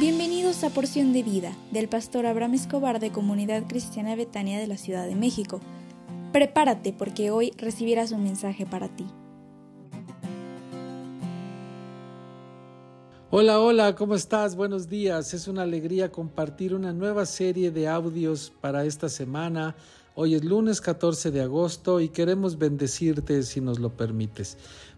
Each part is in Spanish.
Bienvenidos a Porción de Vida del pastor Abraham Escobar de Comunidad Cristiana Betania de la Ciudad de México. Prepárate porque hoy recibirás un mensaje para ti. Hola, hola, ¿cómo estás? Buenos días. Es una alegría compartir una nueva serie de audios para esta semana. Hoy es lunes 14 de agosto y queremos bendecirte si nos lo permites.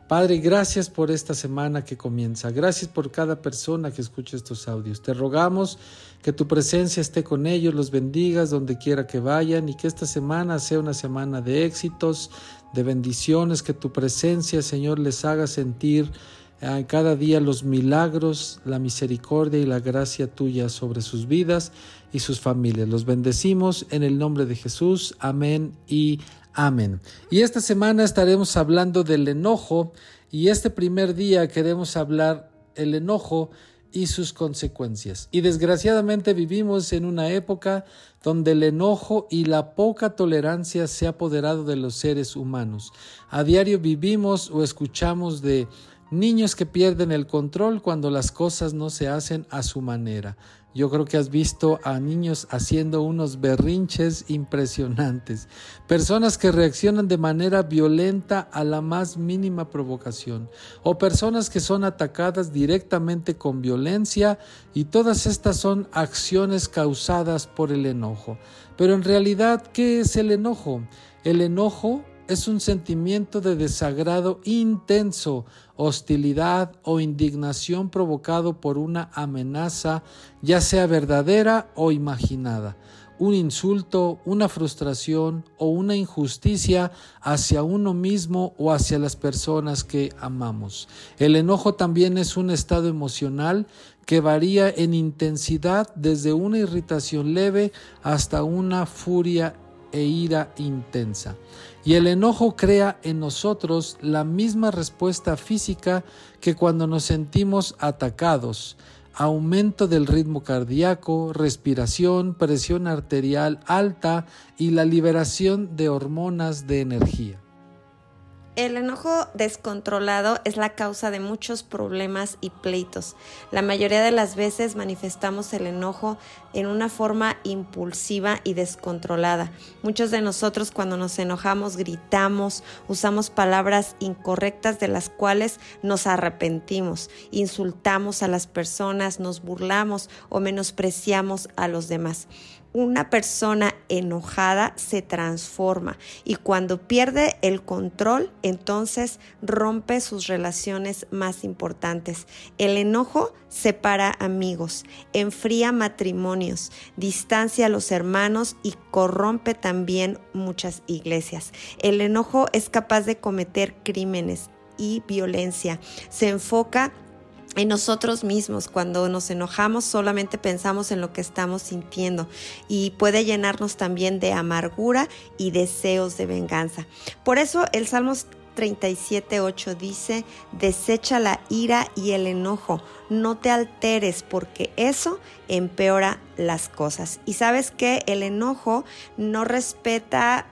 Padre, gracias por esta semana que comienza. Gracias por cada persona que escucha estos audios. Te rogamos que tu presencia esté con ellos, los bendigas donde quiera que vayan y que esta semana sea una semana de éxitos, de bendiciones, que tu presencia, Señor, les haga sentir cada día los milagros, la misericordia y la gracia tuya sobre sus vidas y sus familias. Los bendecimos en el nombre de Jesús. Amén y Amén. Y esta semana estaremos hablando del enojo y este primer día queremos hablar el enojo y sus consecuencias. Y desgraciadamente vivimos en una época donde el enojo y la poca tolerancia se ha apoderado de los seres humanos. A diario vivimos o escuchamos de niños que pierden el control cuando las cosas no se hacen a su manera. Yo creo que has visto a niños haciendo unos berrinches impresionantes, personas que reaccionan de manera violenta a la más mínima provocación, o personas que son atacadas directamente con violencia, y todas estas son acciones causadas por el enojo. Pero en realidad, ¿qué es el enojo? El enojo es un sentimiento de desagrado intenso, hostilidad o indignación provocado por una amenaza, ya sea verdadera o imaginada, un insulto, una frustración o una injusticia hacia uno mismo o hacia las personas que amamos. El enojo también es un estado emocional que varía en intensidad desde una irritación leve hasta una furia e ira intensa. Y el enojo crea en nosotros la misma respuesta física que cuando nos sentimos atacados. Aumento del ritmo cardíaco, respiración, presión arterial alta y la liberación de hormonas de energía. El enojo descontrolado es la causa de muchos problemas y pleitos. La mayoría de las veces manifestamos el enojo en una forma impulsiva y descontrolada. Muchos de nosotros cuando nos enojamos gritamos, usamos palabras incorrectas de las cuales nos arrepentimos, insultamos a las personas, nos burlamos o menospreciamos a los demás una persona enojada se transforma y cuando pierde el control, entonces rompe sus relaciones más importantes. El enojo separa amigos, enfría matrimonios, distancia a los hermanos y corrompe también muchas iglesias. El enojo es capaz de cometer crímenes y violencia. Se enfoca en nosotros mismos. Cuando nos enojamos solamente pensamos en lo que estamos sintiendo y puede llenarnos también de amargura y deseos de venganza. Por eso el Salmos 37.8 dice, desecha la ira y el enojo, no te alteres porque eso empeora las cosas. Y sabes que el enojo no respeta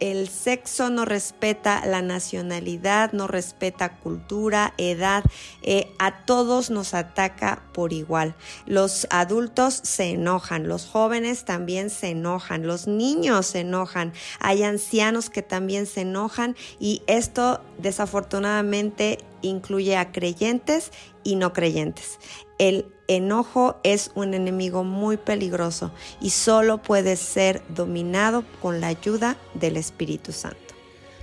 el sexo no respeta la nacionalidad, no respeta cultura, edad, eh, a todos nos ataca por igual. Los adultos se enojan, los jóvenes también se enojan, los niños se enojan, hay ancianos que también se enojan y esto desafortunadamente incluye a creyentes y no creyentes. El enojo es un enemigo muy peligroso y solo puede ser dominado con la ayuda del Espíritu Santo.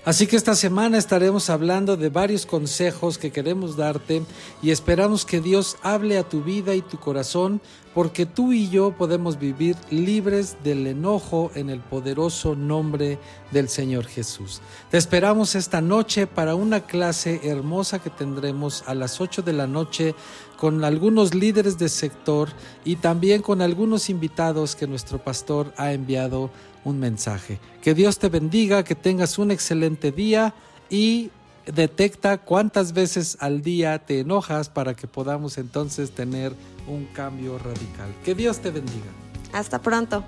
Así que esta semana estaremos hablando de varios consejos que queremos darte y esperamos que Dios hable a tu vida y tu corazón porque tú y yo podemos vivir libres del enojo en el poderoso nombre del Señor Jesús. Te esperamos esta noche para una clase hermosa que tendremos a las 8 de la noche con algunos líderes del sector y también con algunos invitados que nuestro pastor ha enviado un mensaje. Que Dios te bendiga, que tengas un excelente día y detecta cuántas veces al día te enojas para que podamos entonces tener un cambio radical. Que Dios te bendiga. Hasta pronto.